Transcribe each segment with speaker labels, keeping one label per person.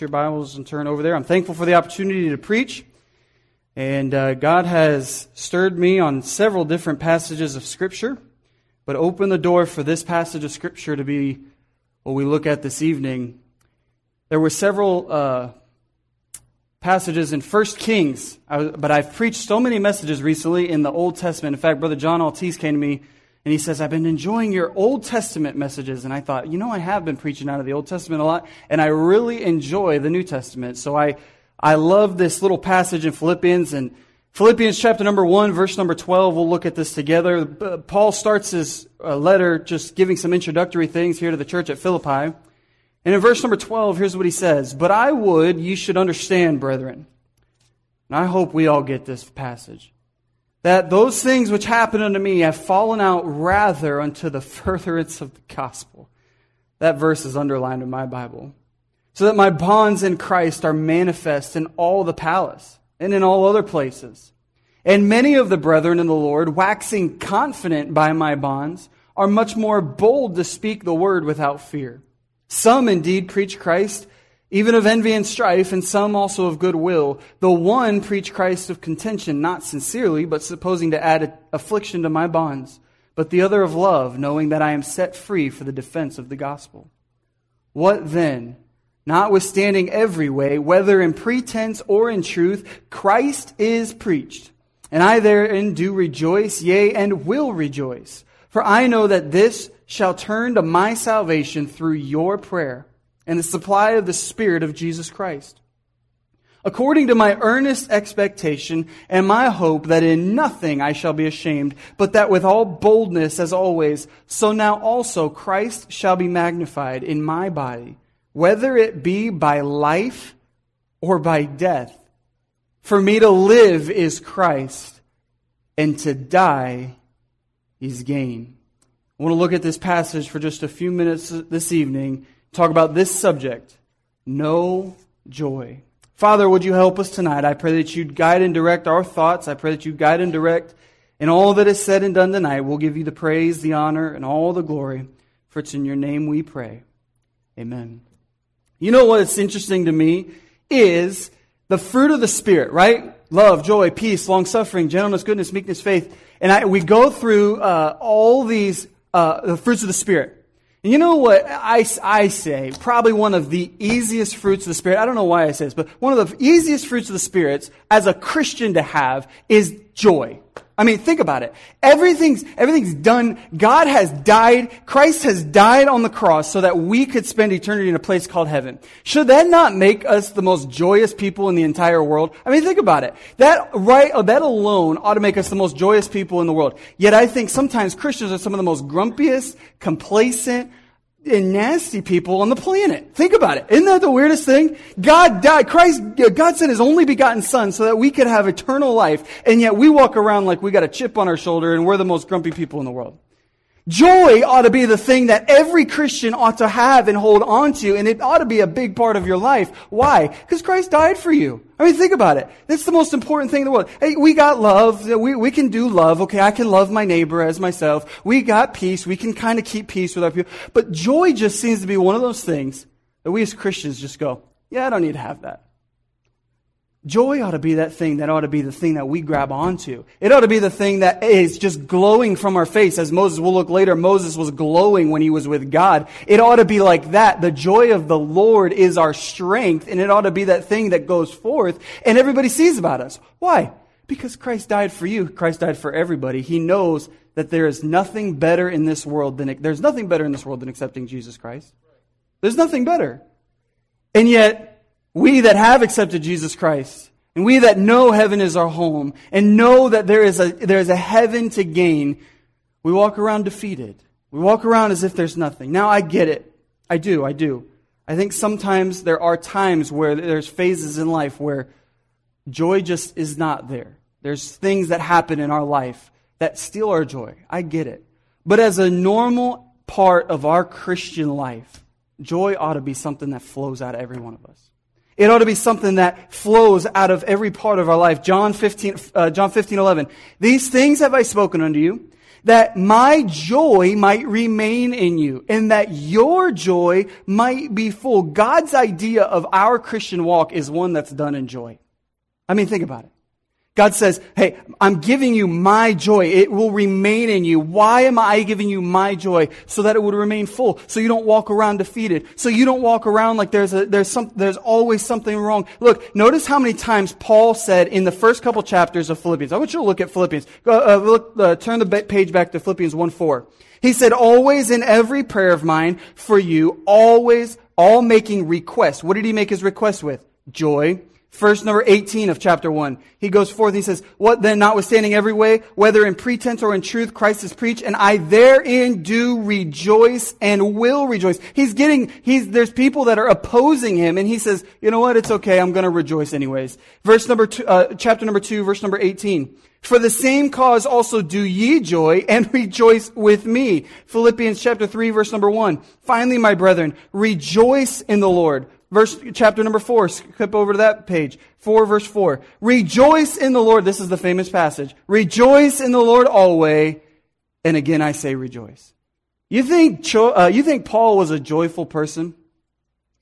Speaker 1: your Bibles and turn over there. I'm thankful for the opportunity to preach. And uh, God has stirred me on several different passages of Scripture, but opened the door for this passage of Scripture to be what we look at this evening. There were several uh, passages in First Kings, but I've preached so many messages recently in the Old Testament. In fact, Brother John Altice came to me and he says, I've been enjoying your Old Testament messages. And I thought, you know, I have been preaching out of the Old Testament a lot, and I really enjoy the New Testament. So I I love this little passage in Philippians and Philippians chapter number 1, verse number 12. We'll look at this together. Paul starts his uh, letter just giving some introductory things here to the church at Philippi. And in verse number 12, here's what he says But I would you should understand, brethren. And I hope we all get this passage. That those things which happened unto me have fallen out rather unto the furtherance of the gospel. That verse is underlined in my Bible so that my bonds in Christ are manifest in all the palace and in all other places. And many of the brethren in the Lord, waxing confident by my bonds, are much more bold to speak the word without fear. Some indeed preach Christ, even of envy and strife, and some also of goodwill. The one preach Christ of contention, not sincerely, but supposing to add affliction to my bonds, but the other of love, knowing that I am set free for the defense of the gospel. What then? Notwithstanding every way, whether in pretense or in truth, Christ is preached. And I therein do rejoice, yea, and will rejoice. For I know that this shall turn to my salvation through your prayer and the supply of the Spirit of Jesus Christ. According to my earnest expectation and my hope that in nothing I shall be ashamed, but that with all boldness as always, so now also Christ shall be magnified in my body whether it be by life or by death. For me to live is Christ, and to die is gain. I want to look at this passage for just a few minutes this evening, talk about this subject no joy. Father, would you help us tonight? I pray that you'd guide and direct our thoughts. I pray that you guide and direct in all that is said and done tonight. We'll give you the praise, the honor, and all the glory. For it's in your name we pray. Amen. You know what's interesting to me is the fruit of the Spirit, right? Love, joy, peace, long suffering, gentleness, goodness, meekness, faith. And I, we go through uh, all these uh, the fruits of the Spirit. You know what I, I say? Probably one of the easiest fruits of the Spirit. I don't know why I say this, but one of the easiest fruits of the Spirit as a Christian to have is joy. I mean, think about it. Everything's, everything's done. God has died. Christ has died on the cross so that we could spend eternity in a place called heaven. Should that not make us the most joyous people in the entire world? I mean, think about it. That right, uh, that alone ought to make us the most joyous people in the world. Yet I think sometimes Christians are some of the most grumpiest, complacent, and nasty people on the planet. Think about it. Isn't that the weirdest thing? God died. Christ, God sent his only begotten son so that we could have eternal life. And yet we walk around like we got a chip on our shoulder and we're the most grumpy people in the world. Joy ought to be the thing that every Christian ought to have and hold on to, and it ought to be a big part of your life. Why? Because Christ died for you. I mean, think about it. That's the most important thing in the world. Hey, we got love. We, we can do love. Okay, I can love my neighbor as myself. We got peace. We can kind of keep peace with our people. But joy just seems to be one of those things that we as Christians just go, yeah, I don't need to have that. Joy ought to be that thing that ought to be the thing that we grab onto. It ought to be the thing that is just glowing from our face. As Moses will look later, Moses was glowing when he was with God. It ought to be like that. The joy of the Lord is our strength, and it ought to be that thing that goes forth and everybody sees about us. Why? Because Christ died for you. Christ died for everybody. He knows that there is nothing better in this world than, there's nothing better in this world than accepting Jesus Christ. There's nothing better. And yet, we that have accepted Jesus Christ, and we that know heaven is our home, and know that there is a, there is a heaven to gain, we walk around defeated. We walk around as if there's nothing. Now, I get it. I do, I do. I think sometimes there are times where there's phases in life where joy just is not there. There's things that happen in our life that steal our joy. I get it. But as a normal part of our Christian life, joy ought to be something that flows out of every one of us. It ought to be something that flows out of every part of our life. John 15, uh, John 15, 11. These things have I spoken unto you, that my joy might remain in you and that your joy might be full. God's idea of our Christian walk is one that's done in joy. I mean, think about it. God says, Hey, I'm giving you my joy. It will remain in you. Why am I giving you my joy? So that it would remain full. So you don't walk around defeated. So you don't walk around like there's a, there's some, there's always something wrong. Look, notice how many times Paul said in the first couple chapters of Philippians. I want you to look at Philippians. Uh, look, uh, turn the page back to Philippians 1 4. He said, always in every prayer of mine for you, always, all making requests. What did he make his request with? Joy Verse number 18 of chapter 1. He goes forth and he says, What then, notwithstanding every way, whether in pretense or in truth, Christ is preached, and I therein do rejoice and will rejoice. He's getting, he's, there's people that are opposing him, and he says, You know what? It's okay. I'm going to rejoice anyways. Verse number two, uh, chapter number 2, verse number 18. For the same cause also do ye joy and rejoice with me. Philippians chapter 3 verse number 1. Finally, my brethren, rejoice in the Lord. Verse, chapter number four, skip over to that page. Four, verse four. Rejoice in the Lord. This is the famous passage. Rejoice in the Lord always. And again, I say rejoice. You think, uh, you think Paul was a joyful person?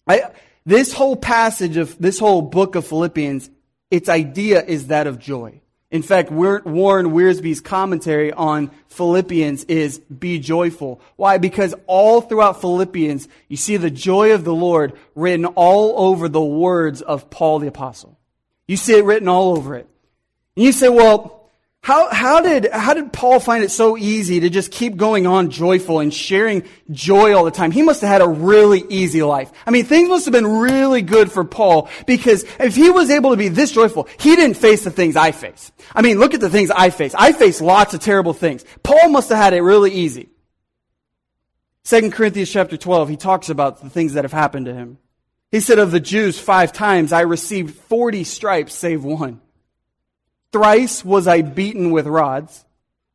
Speaker 1: I, this whole passage of, this whole book of Philippians, its idea is that of joy. In fact, Warren Wiersbe's commentary on Philippians is be joyful. Why? Because all throughout Philippians, you see the joy of the Lord written all over the words of Paul the Apostle. You see it written all over it. And you say, well, how, how did, how did Paul find it so easy to just keep going on joyful and sharing joy all the time? He must have had a really easy life. I mean, things must have been really good for Paul because if he was able to be this joyful, he didn't face the things I face. I mean, look at the things I face. I face lots of terrible things. Paul must have had it really easy. Second Corinthians chapter 12, he talks about the things that have happened to him. He said of the Jews five times, I received 40 stripes save one. Thrice was I beaten with rods.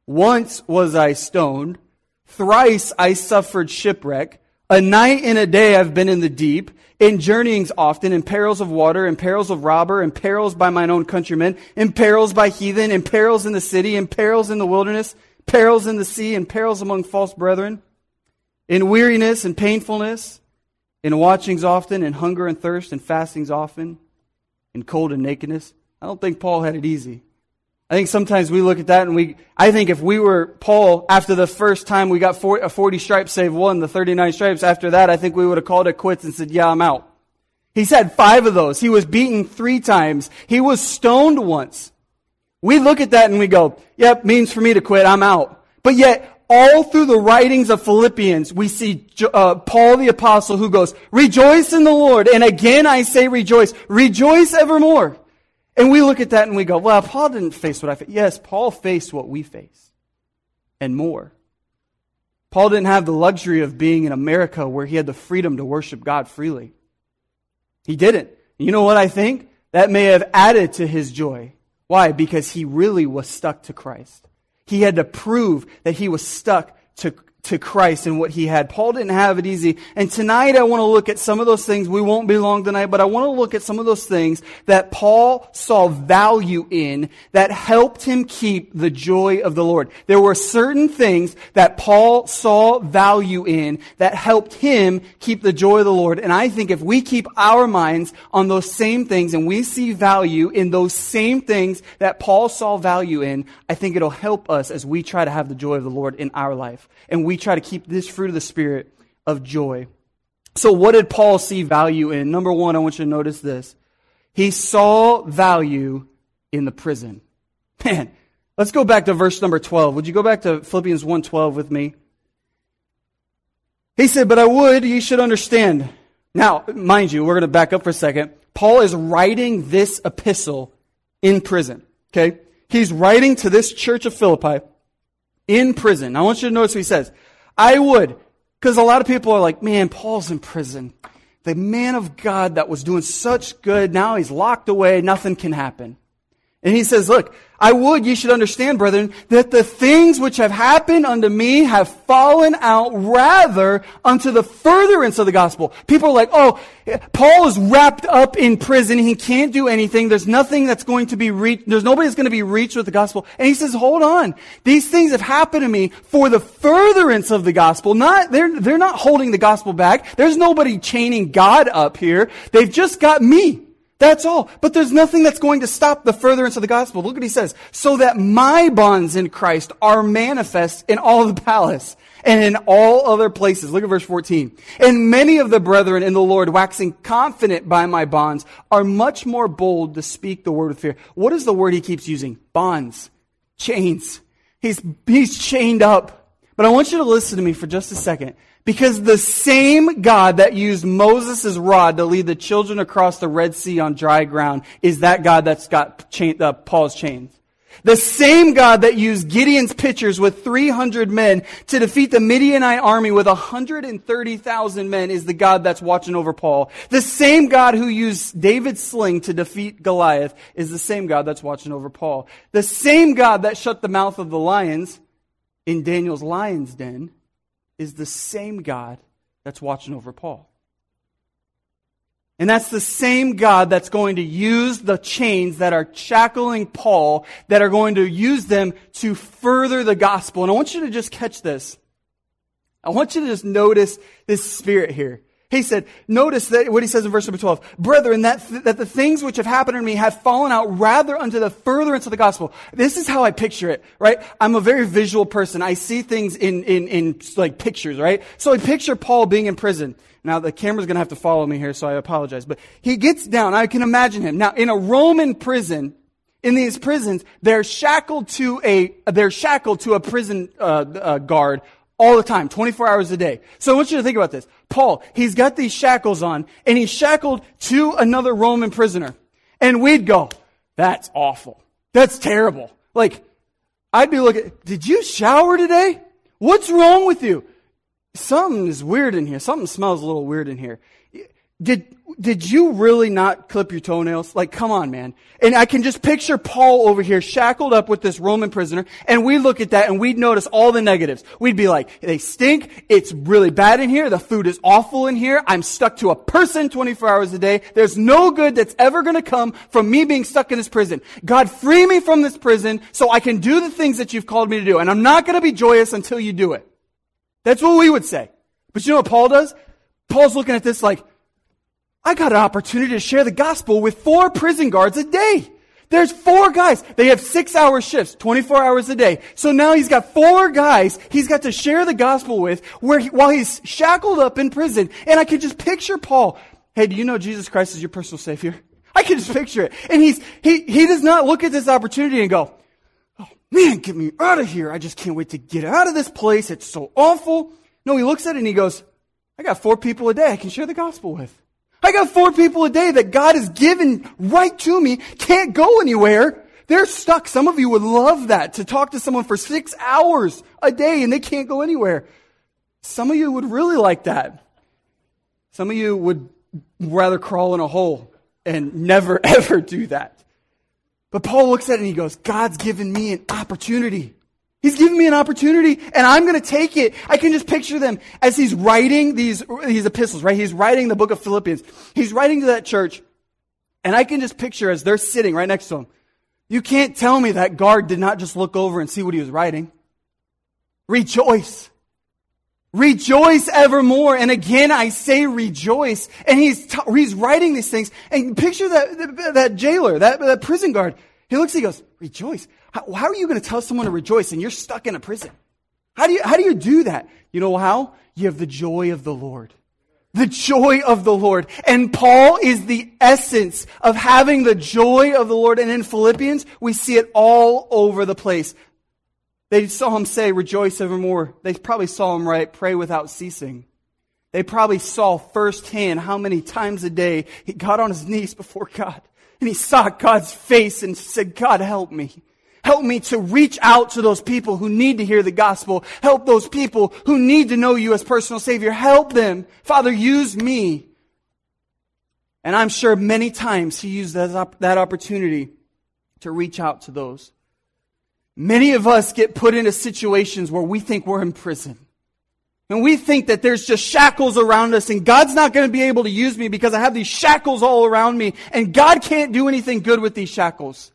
Speaker 1: Once was I stoned. Thrice I suffered shipwreck. A night and a day I've been in the deep, in journeyings often, in perils of water, in perils of robber, in perils by mine own countrymen, in perils by heathen, in perils in the city, in perils in the wilderness, perils in the sea, in perils among false brethren, in weariness and painfulness, in watchings often, in hunger and thirst, and fastings often, in cold and nakedness. I don't think Paul had it easy. I think sometimes we look at that and we, I think if we were Paul, after the first time we got 40, a 40 stripes save one, the 39 stripes, after that, I think we would have called it quits and said, yeah, I'm out. He's had five of those. He was beaten three times. He was stoned once. We look at that and we go, yep, means for me to quit, I'm out. But yet, all through the writings of Philippians, we see uh, Paul the apostle who goes, rejoice in the Lord. And again I say rejoice. Rejoice evermore. And we look at that and we go, well, Paul didn't face what I face. Yes, Paul faced what we face and more. Paul didn't have the luxury of being in America where he had the freedom to worship God freely. He didn't. You know what I think? That may have added to his joy. Why? Because he really was stuck to Christ. He had to prove that he was stuck to to Christ and what he had. Paul didn't have it easy. And tonight I want to look at some of those things. We won't be long tonight, but I want to look at some of those things that Paul saw value in that helped him keep the joy of the Lord. There were certain things that Paul saw value in that helped him keep the joy of the Lord. And I think if we keep our minds on those same things and we see value in those same things that Paul saw value in, I think it'll help us as we try to have the joy of the Lord in our life. And we try to keep this fruit of the Spirit of joy. So, what did Paul see value in? Number one, I want you to notice this. He saw value in the prison. Man, let's go back to verse number 12. Would you go back to Philippians 1:12 with me? He said, But I would, you should understand. Now, mind you, we're going to back up for a second. Paul is writing this epistle in prison. Okay? He's writing to this church of Philippi in prison. I want you to notice what he says. I would. Because a lot of people are like, man, Paul's in prison. The man of God that was doing such good, now he's locked away, nothing can happen. And he says, look, I would ye should understand, brethren, that the things which have happened unto me have fallen out rather unto the furtherance of the gospel. People are like, oh, Paul is wrapped up in prison. He can't do anything. There's nothing that's going to be reached. There's nobody that's going to be reached with the gospel. And he says, hold on. These things have happened to me for the furtherance of the gospel. Not, they're, they're not holding the gospel back. There's nobody chaining God up here. They've just got me. That's all. But there's nothing that's going to stop the furtherance of the gospel. Look what he says. So that my bonds in Christ are manifest in all the palace and in all other places. Look at verse 14. And many of the brethren in the Lord, waxing confident by my bonds, are much more bold to speak the word of fear. What is the word he keeps using? Bonds. Chains. He's, he's chained up. But I want you to listen to me for just a second. Because the same God that used Moses' rod to lead the children across the Red Sea on dry ground is that God that's got chain, uh, Paul's chains. The same God that used Gideon's pitchers with 300 men to defeat the Midianite army with 130,000 men is the God that's watching over Paul. The same God who used David's sling to defeat Goliath is the same God that's watching over Paul. The same God that shut the mouth of the lions in Daniel's lion's den is the same God that's watching over Paul. And that's the same God that's going to use the chains that are shackling Paul, that are going to use them to further the gospel. And I want you to just catch this. I want you to just notice this spirit here. He said, notice that what he says in verse number 12, brethren, that, th- that the things which have happened to me have fallen out rather unto the furtherance of the gospel. This is how I picture it, right? I'm a very visual person. I see things in, in, in like pictures, right? So I picture Paul being in prison. Now the camera's gonna have to follow me here, so I apologize. But he gets down. I can imagine him. Now in a Roman prison, in these prisons, they're shackled to a, they're shackled to a prison uh, uh, guard all the time, 24 hours a day. So I want you to think about this. Paul, he's got these shackles on, and he's shackled to another Roman prisoner. And we'd go, that's awful. That's terrible. Like, I'd be looking, did you shower today? What's wrong with you? Something is weird in here. Something smells a little weird in here. Did, did you really not clip your toenails? Like, come on, man. And I can just picture Paul over here shackled up with this Roman prisoner, and we look at that and we'd notice all the negatives. We'd be like, they stink, it's really bad in here, the food is awful in here, I'm stuck to a person 24 hours a day, there's no good that's ever gonna come from me being stuck in this prison. God, free me from this prison so I can do the things that you've called me to do, and I'm not gonna be joyous until you do it. That's what we would say. But you know what Paul does? Paul's looking at this like, I got an opportunity to share the gospel with four prison guards a day. There's four guys. They have six hour shifts, 24 hours a day. So now he's got four guys he's got to share the gospel with where he, while he's shackled up in prison. And I can just picture Paul. Hey, do you know Jesus Christ is your personal savior? I can just picture it. And he's, he, he does not look at this opportunity and go, Oh man, get me out of here. I just can't wait to get out of this place. It's so awful. No, he looks at it and he goes, I got four people a day I can share the gospel with. I got four people a day that God has given right to me, can't go anywhere. They're stuck. Some of you would love that, to talk to someone for six hours a day and they can't go anywhere. Some of you would really like that. Some of you would rather crawl in a hole and never ever do that. But Paul looks at it and he goes, God's given me an opportunity. He's giving me an opportunity and I'm going to take it. I can just picture them as he's writing these, these epistles, right? He's writing the book of Philippians. He's writing to that church and I can just picture as they're sitting right next to him. You can't tell me that guard did not just look over and see what he was writing. Rejoice. Rejoice evermore. And again, I say rejoice. And he's, t- he's writing these things. And picture that, that jailer, that, that prison guard. He looks, he goes, rejoice. How, how are you going to tell someone to rejoice and you're stuck in a prison? How do you, how do you do that? You know how? You have the joy of the Lord. The joy of the Lord. And Paul is the essence of having the joy of the Lord. And in Philippians, we see it all over the place. They saw him say, rejoice evermore. They probably saw him write, pray without ceasing. They probably saw firsthand how many times a day he got on his knees before God and he sought God's face and said, God, help me. Help me to reach out to those people who need to hear the gospel. Help those people who need to know you as personal savior. Help them. Father, use me. And I'm sure many times he used that, opportunity to reach out to those. Many of us get put into situations where we think we're in prison. And we think that there's just shackles around us and God's not going to be able to use me because I have these shackles all around me and God can't do anything good with these shackles.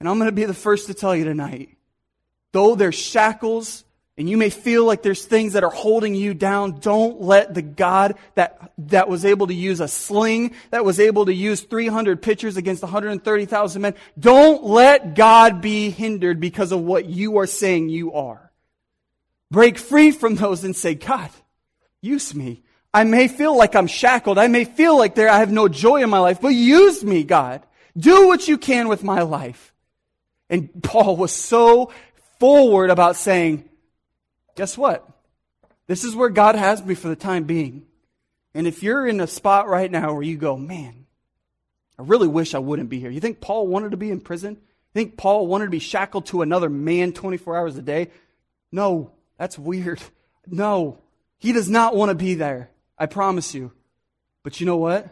Speaker 1: And I'm going to be the first to tell you tonight, though there's shackles and you may feel like there's things that are holding you down, don't let the God that, that was able to use a sling, that was able to use 300 pitchers against 130,000 men, don't let God be hindered because of what you are saying you are. Break free from those and say, God, use me. I may feel like I'm shackled. I may feel like there, I have no joy in my life, but use me, God. Do what you can with my life. And Paul was so forward about saying, guess what? This is where God has me for the time being. And if you're in a spot right now where you go, man, I really wish I wouldn't be here. You think Paul wanted to be in prison? You think Paul wanted to be shackled to another man 24 hours a day? No. That's weird. No, he does not want to be there. I promise you. But you know what?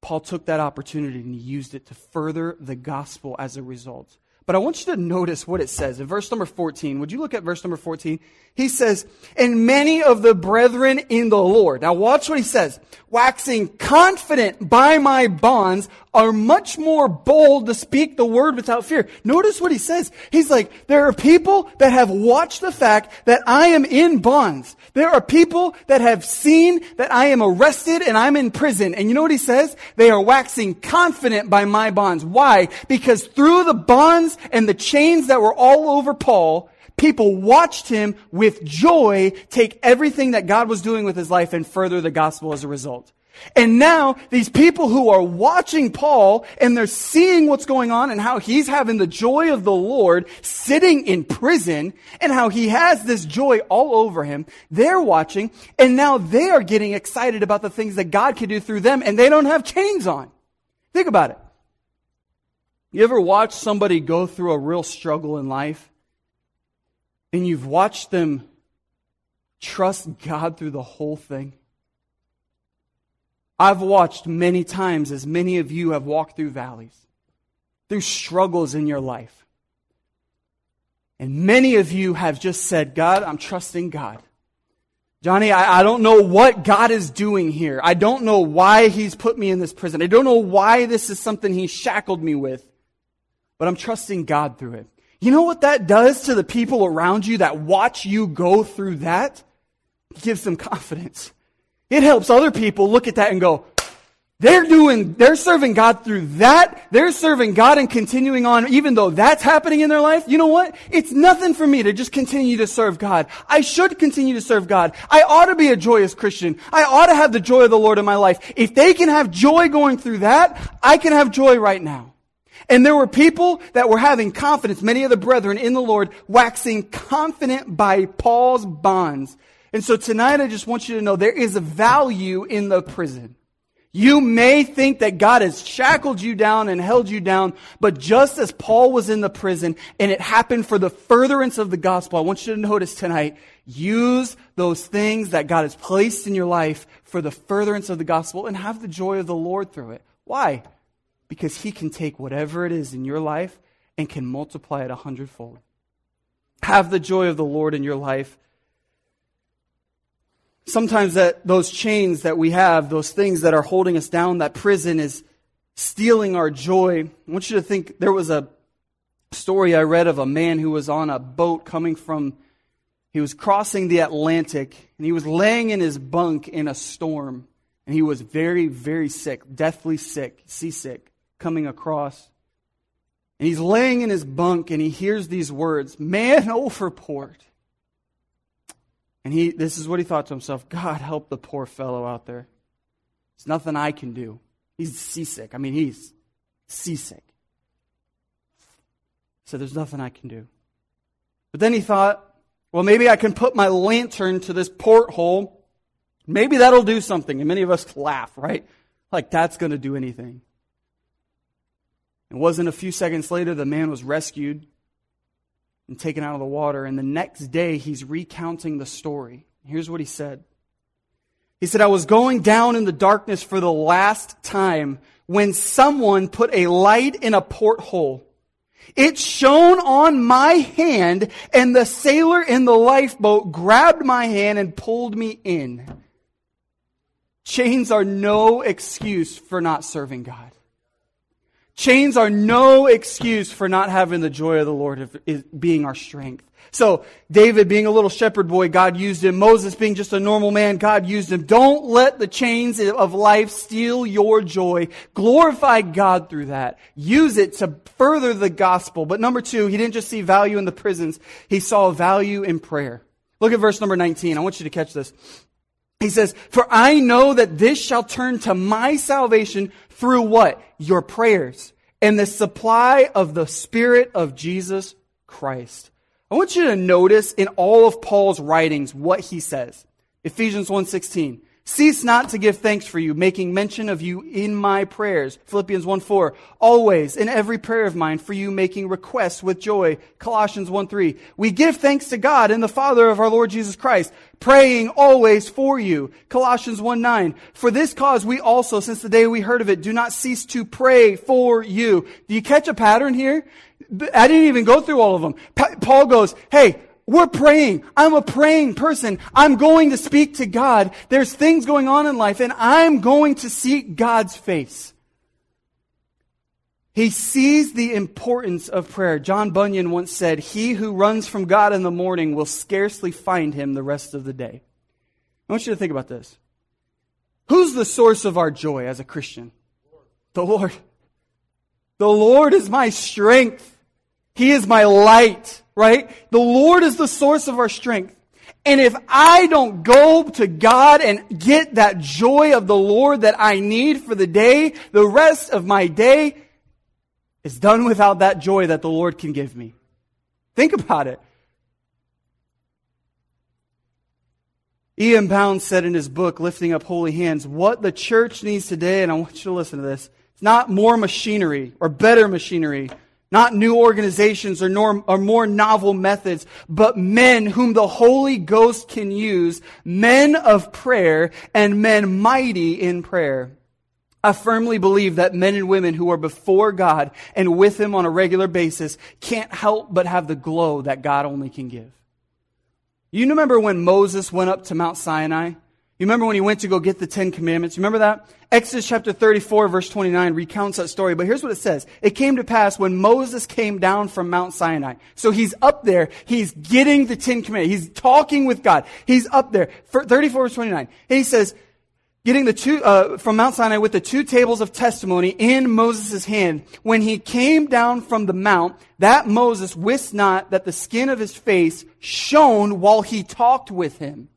Speaker 1: Paul took that opportunity and he used it to further the gospel as a result. But I want you to notice what it says in verse number 14. Would you look at verse number 14? He says, and many of the brethren in the Lord. Now watch what he says. Waxing confident by my bonds are much more bold to speak the word without fear. Notice what he says. He's like, there are people that have watched the fact that I am in bonds. There are people that have seen that I am arrested and I'm in prison. And you know what he says? They are waxing confident by my bonds. Why? Because through the bonds and the chains that were all over Paul, people watched him with joy take everything that God was doing with his life and further the gospel as a result. And now these people who are watching Paul and they're seeing what's going on and how he's having the joy of the Lord sitting in prison and how he has this joy all over him. They're watching and now they are getting excited about the things that God can do through them and they don't have chains on. Think about it. You ever watch somebody go through a real struggle in life and you've watched them trust God through the whole thing? I've watched many times as many of you have walked through valleys, through struggles in your life. And many of you have just said, God, I'm trusting God. Johnny, I, I, don't know what God is doing here. I don't know why He's put me in this prison. I don't know why this is something He shackled me with but I'm trusting God through it. You know what that does to the people around you that watch you go through that? It gives them confidence. It helps other people look at that and go, they're doing, they're serving God through that. They're serving God and continuing on, even though that's happening in their life. You know what? It's nothing for me to just continue to serve God. I should continue to serve God. I ought to be a joyous Christian. I ought to have the joy of the Lord in my life. If they can have joy going through that, I can have joy right now. And there were people that were having confidence, many of the brethren in the Lord, waxing confident by Paul's bonds. And so tonight I just want you to know there is a value in the prison. You may think that God has shackled you down and held you down, but just as Paul was in the prison and it happened for the furtherance of the gospel, I want you to notice tonight, use those things that God has placed in your life for the furtherance of the gospel and have the joy of the Lord through it. Why? because He can take whatever it is in your life and can multiply it a hundredfold. Have the joy of the Lord in your life. Sometimes that those chains that we have, those things that are holding us down, that prison is stealing our joy. I want you to think there was a story I read of a man who was on a boat coming from, he was crossing the Atlantic and he was laying in his bunk in a storm and he was very, very sick, deathly sick, seasick coming across. And he's laying in his bunk and he hears these words, man overport. And he, this is what he thought to himself God help the poor fellow out there. There's nothing I can do. He's seasick. I mean, he's seasick. So there's nothing I can do. But then he thought, well, maybe I can put my lantern to this porthole. Maybe that'll do something. And many of us laugh, right? Like that's going to do anything. It wasn't a few seconds later the man was rescued and taken out of the water. And the next day he's recounting the story. Here's what he said He said, I was going down in the darkness for the last time when someone put a light in a porthole. It shone on my hand and the sailor in the lifeboat grabbed my hand and pulled me in. Chains are no excuse for not serving God. Chains are no excuse for not having the joy of the Lord being our strength. So, David being a little shepherd boy, God used him. Moses being just a normal man, God used him. Don't let the chains of life steal your joy. Glorify God through that. Use it to further the gospel. But number two, he didn't just see value in the prisons, he saw value in prayer. Look at verse number 19. I want you to catch this. He says, For I know that this shall turn to my salvation through what? Your prayers and the supply of the Spirit of Jesus Christ. I want you to notice in all of Paul's writings what he says. Ephesians 1:16. Cease not to give thanks for you, making mention of you in my prayers. Philippians 1 4. Always, in every prayer of mine, for you making requests with joy. Colossians 1 3. We give thanks to God and the Father of our Lord Jesus Christ, praying always for you. Colossians 1 9. For this cause we also, since the day we heard of it, do not cease to pray for you. Do you catch a pattern here? I didn't even go through all of them. Paul goes, hey, we're praying. I'm a praying person. I'm going to speak to God. There's things going on in life and I'm going to seek God's face. He sees the importance of prayer. John Bunyan once said, He who runs from God in the morning will scarcely find him the rest of the day. I want you to think about this. Who's the source of our joy as a Christian? The Lord. The Lord is my strength. He is my light right? The Lord is the source of our strength. And if I don't go to God and get that joy of the Lord that I need for the day, the rest of my day is done without that joy that the Lord can give me. Think about it. E.M. Bounds said in his book, Lifting Up Holy Hands, what the church needs today, and I want you to listen to this, it's not more machinery or better machinery not new organizations or, nor, or more novel methods, but men whom the Holy Ghost can use, men of prayer and men mighty in prayer. I firmly believe that men and women who are before God and with Him on a regular basis can't help but have the glow that God only can give. You remember when Moses went up to Mount Sinai? You remember when he went to go get the Ten Commandments? You remember that? Exodus chapter 34 verse 29 recounts that story, but here's what it says. It came to pass when Moses came down from Mount Sinai. So he's up there, he's getting the Ten Commandments, he's talking with God. He's up there, 34 verse 29. And he says, getting the two, uh, from Mount Sinai with the two tables of testimony in Moses' hand. When he came down from the mount, that Moses wist not that the skin of his face shone while he talked with him.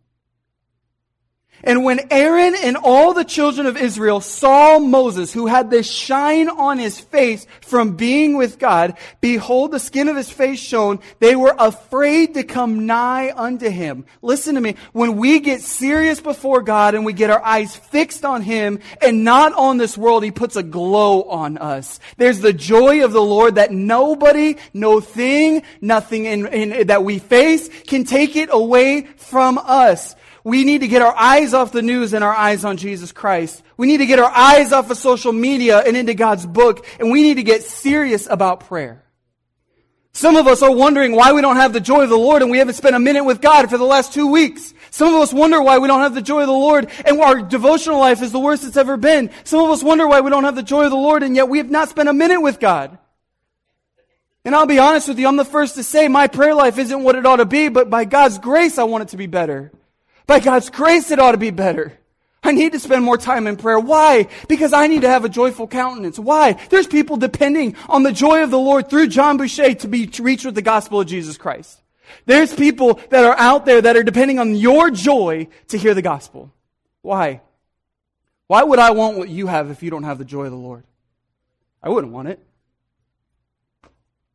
Speaker 1: And when Aaron and all the children of Israel saw Moses, who had this shine on his face from being with God, behold, the skin of his face shone. They were afraid to come nigh unto him. Listen to me. When we get serious before God and we get our eyes fixed on him and not on this world, he puts a glow on us. There's the joy of the Lord that nobody, no thing, nothing in, in, that we face can take it away from us. We need to get our eyes off the news and our eyes on Jesus Christ. We need to get our eyes off of social media and into God's book, and we need to get serious about prayer. Some of us are wondering why we don't have the joy of the Lord and we haven't spent a minute with God for the last two weeks. Some of us wonder why we don't have the joy of the Lord and our devotional life is the worst it's ever been. Some of us wonder why we don't have the joy of the Lord and yet we have not spent a minute with God. And I'll be honest with you, I'm the first to say my prayer life isn't what it ought to be, but by God's grace I want it to be better. By God's grace, it ought to be better. I need to spend more time in prayer. Why? Because I need to have a joyful countenance. Why? There's people depending on the joy of the Lord through John Boutchia to be reached with the gospel of Jesus Christ. There's people that are out there that are depending on your joy to hear the gospel. Why? Why would I want what you have if you don't have the joy of the Lord? I wouldn't want it.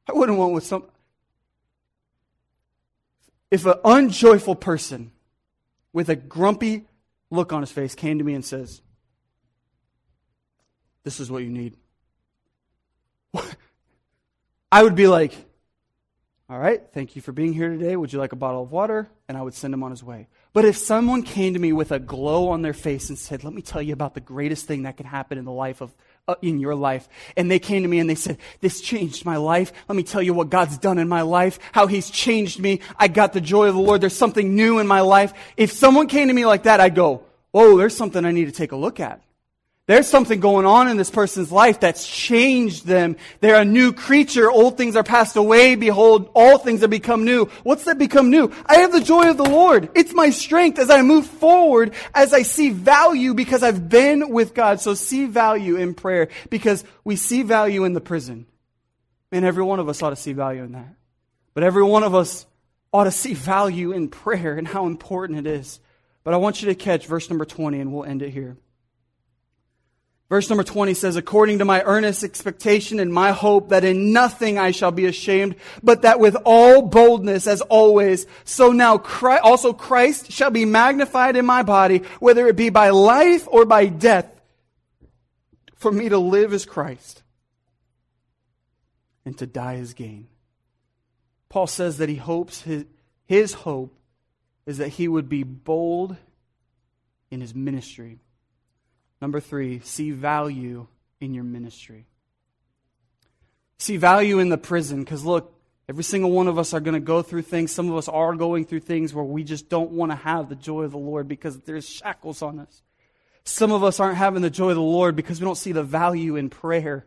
Speaker 1: I wouldn't want what some. If an unjoyful person with a grumpy look on his face, came to me and says, This is what you need. I would be like, All right, thank you for being here today. Would you like a bottle of water? And I would send him on his way. But if someone came to me with a glow on their face and said, Let me tell you about the greatest thing that can happen in the life of, Uh, in your life. And they came to me and they said, This changed my life. Let me tell you what God's done in my life, how He's changed me. I got the joy of the Lord. There's something new in my life. If someone came to me like that, I'd go, Whoa, there's something I need to take a look at. There's something going on in this person's life that's changed them. They're a new creature. Old things are passed away. Behold, all things have become new. What's that become new? I have the joy of the Lord. It's my strength as I move forward, as I see value because I've been with God. So see value in prayer because we see value in the prison. And every one of us ought to see value in that. But every one of us ought to see value in prayer and how important it is. But I want you to catch verse number 20 and we'll end it here. Verse number 20 says, according to my earnest expectation and my hope that in nothing I shall be ashamed, but that with all boldness as always, so now Christ, also Christ shall be magnified in my body, whether it be by life or by death. For me to live is Christ and to die is gain. Paul says that he hopes his, his hope is that he would be bold in his ministry. Number three, see value in your ministry. See value in the prison, because look, every single one of us are going to go through things. Some of us are going through things where we just don't want to have the joy of the Lord because there's shackles on us. Some of us aren't having the joy of the Lord because we don't see the value in prayer.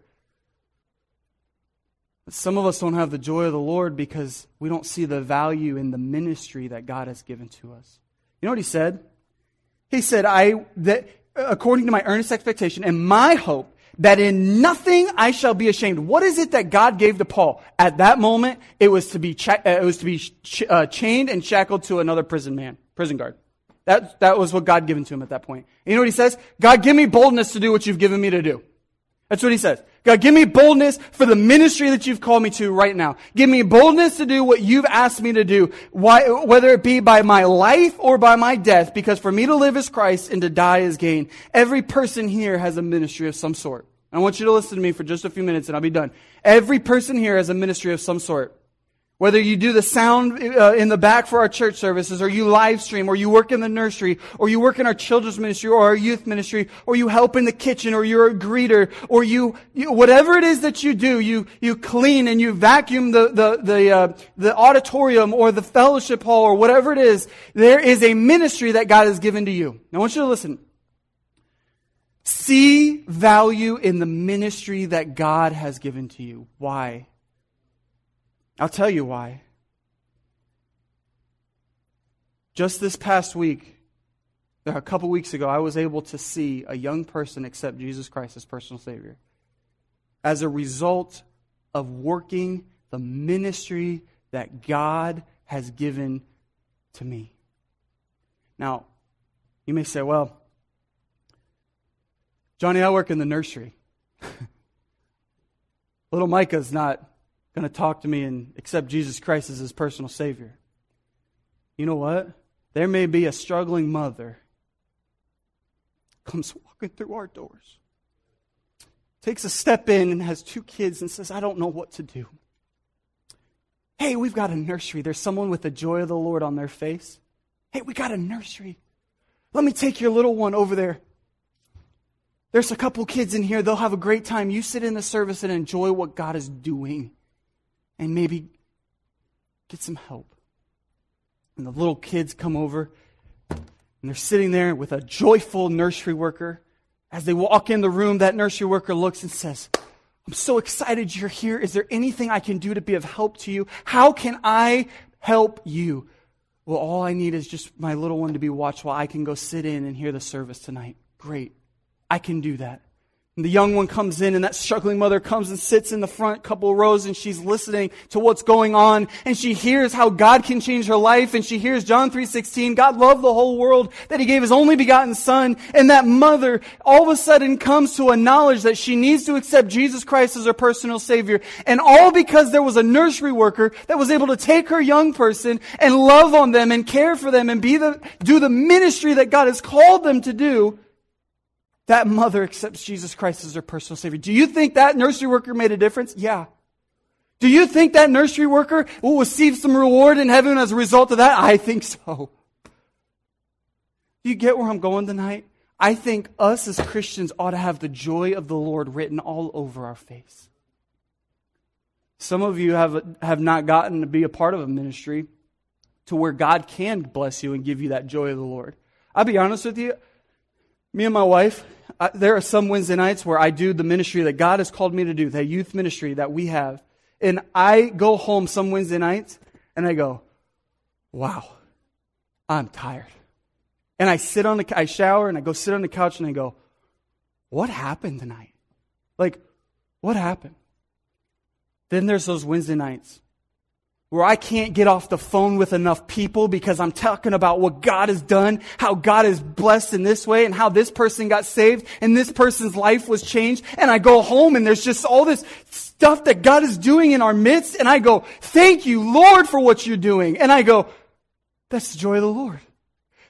Speaker 1: Some of us don't have the joy of the Lord because we don't see the value in the ministry that God has given to us. You know what he said? He said, I, that according to my earnest expectation and my hope that in nothing I shall be ashamed. What is it that God gave to Paul? At that moment, it was to be, cha- uh, it was to be ch- uh, chained and shackled to another prison man, prison guard. That, that was what God given to him at that point. And you know what he says? God, give me boldness to do what you've given me to do. That's what he says. God, give me boldness for the ministry that you've called me to right now. Give me boldness to do what you've asked me to do, why, whether it be by my life or by my death, because for me to live is Christ and to die is gain. Every person here has a ministry of some sort. I want you to listen to me for just a few minutes and I'll be done. Every person here has a ministry of some sort. Whether you do the sound uh, in the back for our church services, or you live stream, or you work in the nursery, or you work in our children's ministry, or our youth ministry, or you help in the kitchen, or you're a greeter, or you, you whatever it is that you do, you, you clean and you vacuum the, the, the, uh, the auditorium or the fellowship hall or whatever it is, there is a ministry that God has given to you. Now I want you to listen. See value in the ministry that God has given to you. Why? I'll tell you why. Just this past week, uh, a couple weeks ago, I was able to see a young person accept Jesus Christ as personal Savior as a result of working the ministry that God has given to me. Now, you may say, well, Johnny, I work in the nursery. Little Micah's not going to talk to me and accept Jesus Christ as his personal Savior. You know what? There may be a struggling mother comes walking through our doors, takes a step in and has two kids and says, I don't know what to do. Hey, we've got a nursery. There's someone with the joy of the Lord on their face. Hey, we got a nursery. Let me take your little one over there. There's a couple kids in here. They'll have a great time. You sit in the service and enjoy what God is doing and maybe get some help. And the little kids come over and they're sitting there with a joyful nursery worker. As they walk in the room, that nursery worker looks and says, I'm so excited you're here. Is there anything I can do to be of help to you? How can I help you? Well, all I need is just my little one to be watched while I can go sit in and hear the service tonight. Great. I can do that. And the young one comes in and that struggling mother comes and sits in the front couple rows and she's listening to what's going on. And she hears how God can change her life. And she hears John 3:16 God loved the whole world that he gave his only begotten son. And that mother all of a sudden comes to a knowledge that she needs to accept Jesus Christ as her personal savior. And all because there was a nursery worker that was able to take her young person and love on them and care for them and be the do the ministry that God has called them to do that mother accepts Jesus Christ as her personal Savior. Do you think that nursery worker made a difference? Yeah. Do you think that nursery worker will receive some reward in heaven as a result of that? I think so. Do you get where I'm going tonight? I think us as Christians ought to have the joy of the Lord written all over our face. Some of you have, have not gotten to be a part of a ministry to where God can bless you and give you that joy of the Lord. I'll be honest with you. Me and my wife, There are some Wednesday nights where I do the ministry that God has called me to do, that youth ministry that we have. And I go home some Wednesday nights and I go, wow, I'm tired. And I sit on the, I shower and I go sit on the couch and I go, what happened tonight? Like, what happened? Then there's those Wednesday nights where I can't get off the phone with enough people because I'm talking about what God has done, how God is blessed in this way, and how this person got saved, and this person's life was changed. And I go home and there's just all this stuff that God is doing in our midst, and I go, thank you, Lord, for what you're doing. And I go, that's the joy of the Lord.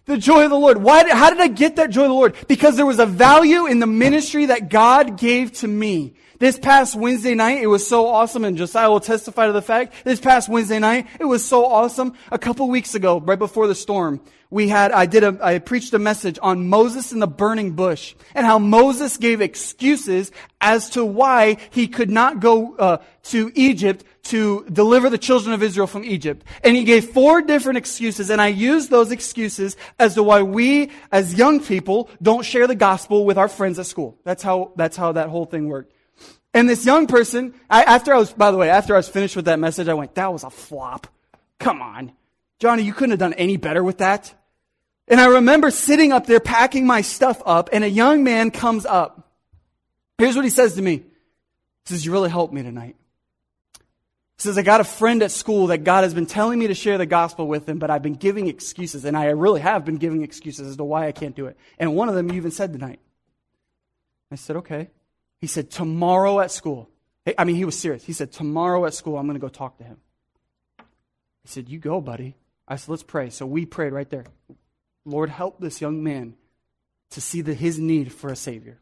Speaker 1: The joy of the Lord. Why, how did I get that joy of the Lord? Because there was a value in the ministry that God gave to me. This past Wednesday night, it was so awesome, and Josiah will testify to the fact, this past Wednesday night, it was so awesome. A couple weeks ago, right before the storm, we had, I did a, I preached a message on Moses in the burning bush, and how Moses gave excuses as to why he could not go uh, to Egypt to deliver the children of Israel from Egypt. And he gave four different excuses, and I used those excuses as to why we, as young people, don't share the gospel with our friends at school. That's how, that's how that whole thing worked. And this young person, I, after I was, by the way, after I was finished with that message, I went, that was a flop. Come on. Johnny, you couldn't have done any better with that. And I remember sitting up there packing my stuff up, and a young man comes up. Here's what he says to me. He says, You really helped me tonight He says, I got a friend at school that God has been telling me to share the gospel with him, but I've been giving excuses, and I really have been giving excuses as to why I can't do it. And one of them you even said tonight. I said, okay. He said, tomorrow at school. I mean, he was serious. He said, tomorrow at school, I'm going to go talk to him. He said, you go, buddy. I said, let's pray. So we prayed right there. Lord, help this young man to see the, his need for a Savior.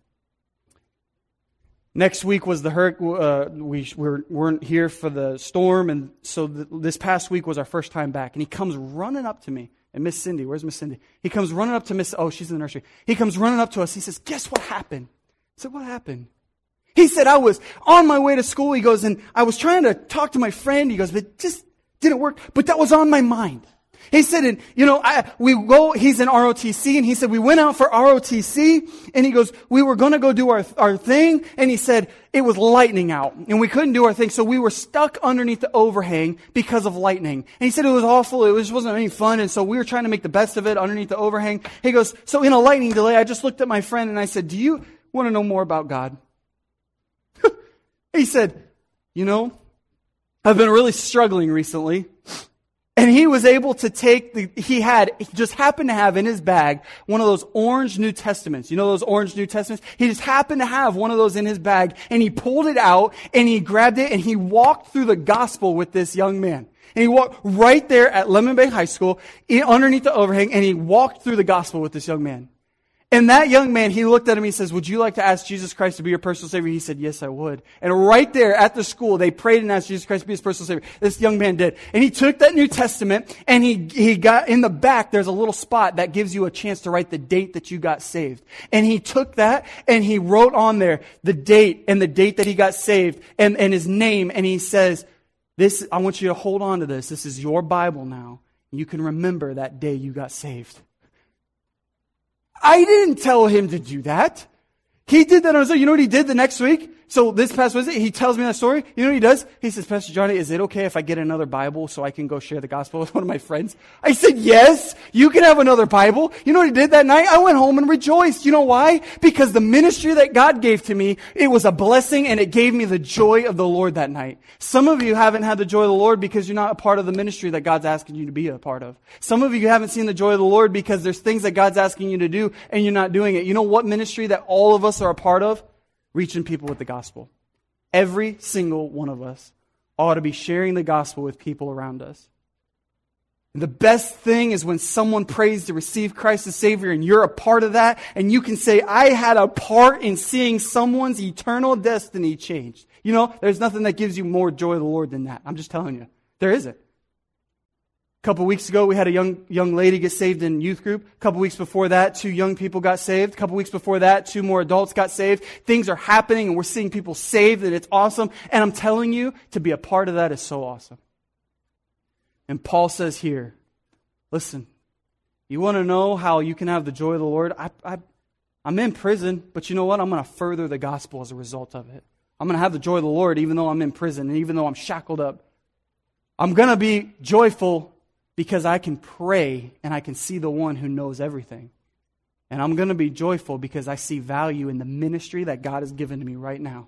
Speaker 1: Next week was the hurricane. Uh, we were, weren't here for the storm, and so this past week was our first time back. And he comes running up to me. And Miss Cindy, where's Miss Cindy? He comes running up to Miss. Oh, she's in the nursery. He comes running up to us. He says, "Guess what happened?" I said, "What happened?" He said, "I was on my way to school." He goes, and I was trying to talk to my friend. He goes, but it just didn't work. But that was on my mind. He said, and, you know, I, we go, he's in ROTC, and he said, we went out for ROTC, and he goes, we were gonna go do our, our thing, and he said, it was lightning out, and we couldn't do our thing, so we were stuck underneath the overhang because of lightning. And he said it was awful, it was, wasn't any fun, and so we were trying to make the best of it underneath the overhang. He goes, so in a lightning delay, I just looked at my friend and I said, do you want to know more about God? He said, you know, I've been really struggling recently. And he was able to take the, he had, he just happened to have in his bag one of those orange New Testaments. You know those orange New Testaments? He just happened to have one of those in his bag and he pulled it out and he grabbed it and he walked through the gospel with this young man. And he walked right there at Lemon Bay High School underneath the overhang and he walked through the gospel with this young man. And that young man, he looked at him, he says, would you like to ask Jesus Christ to be your personal savior? He said, yes, I would. And right there at the school, they prayed and asked Jesus Christ to be his personal savior. This young man did. And he took that New Testament and he, he got in the back, there's a little spot that gives you a chance to write the date that you got saved. And he took that and he wrote on there the date and the date that he got saved and, and his name. And he says, this, I want you to hold on to this. This is your Bible now. You can remember that day you got saved. I didn't tell him to do that. He did that on his own. You know what he did the next week? So this past Wednesday, he tells me that story. You know what he does? He says, Pastor Johnny, is it okay if I get another Bible so I can go share the gospel with one of my friends? I said, yes, you can have another Bible. You know what he did that night? I went home and rejoiced. You know why? Because the ministry that God gave to me, it was a blessing and it gave me the joy of the Lord that night. Some of you haven't had the joy of the Lord because you're not a part of the ministry that God's asking you to be a part of. Some of you haven't seen the joy of the Lord because there's things that God's asking you to do and you're not doing it. You know what ministry that all of us are a part of? Reaching people with the gospel. Every single one of us ought to be sharing the gospel with people around us. And the best thing is when someone prays to receive Christ as Savior and you're a part of that and you can say, I had a part in seeing someone's eternal destiny changed. You know, there's nothing that gives you more joy of the Lord than that. I'm just telling you. There isn't. Couple weeks ago, we had a young, young lady get saved in youth group. A couple weeks before that, two young people got saved. A couple weeks before that, two more adults got saved. Things are happening and we're seeing people saved and it's awesome. And I'm telling you, to be a part of that is so awesome. And Paul says here, listen, you want to know how you can have the joy of the Lord? I, I, I'm in prison, but you know what? I'm going to further the gospel as a result of it. I'm going to have the joy of the Lord even though I'm in prison and even though I'm shackled up. I'm going to be joyful because I can pray and I can see the one who knows everything. And I'm going to be joyful because I see value in the ministry that God has given to me right now.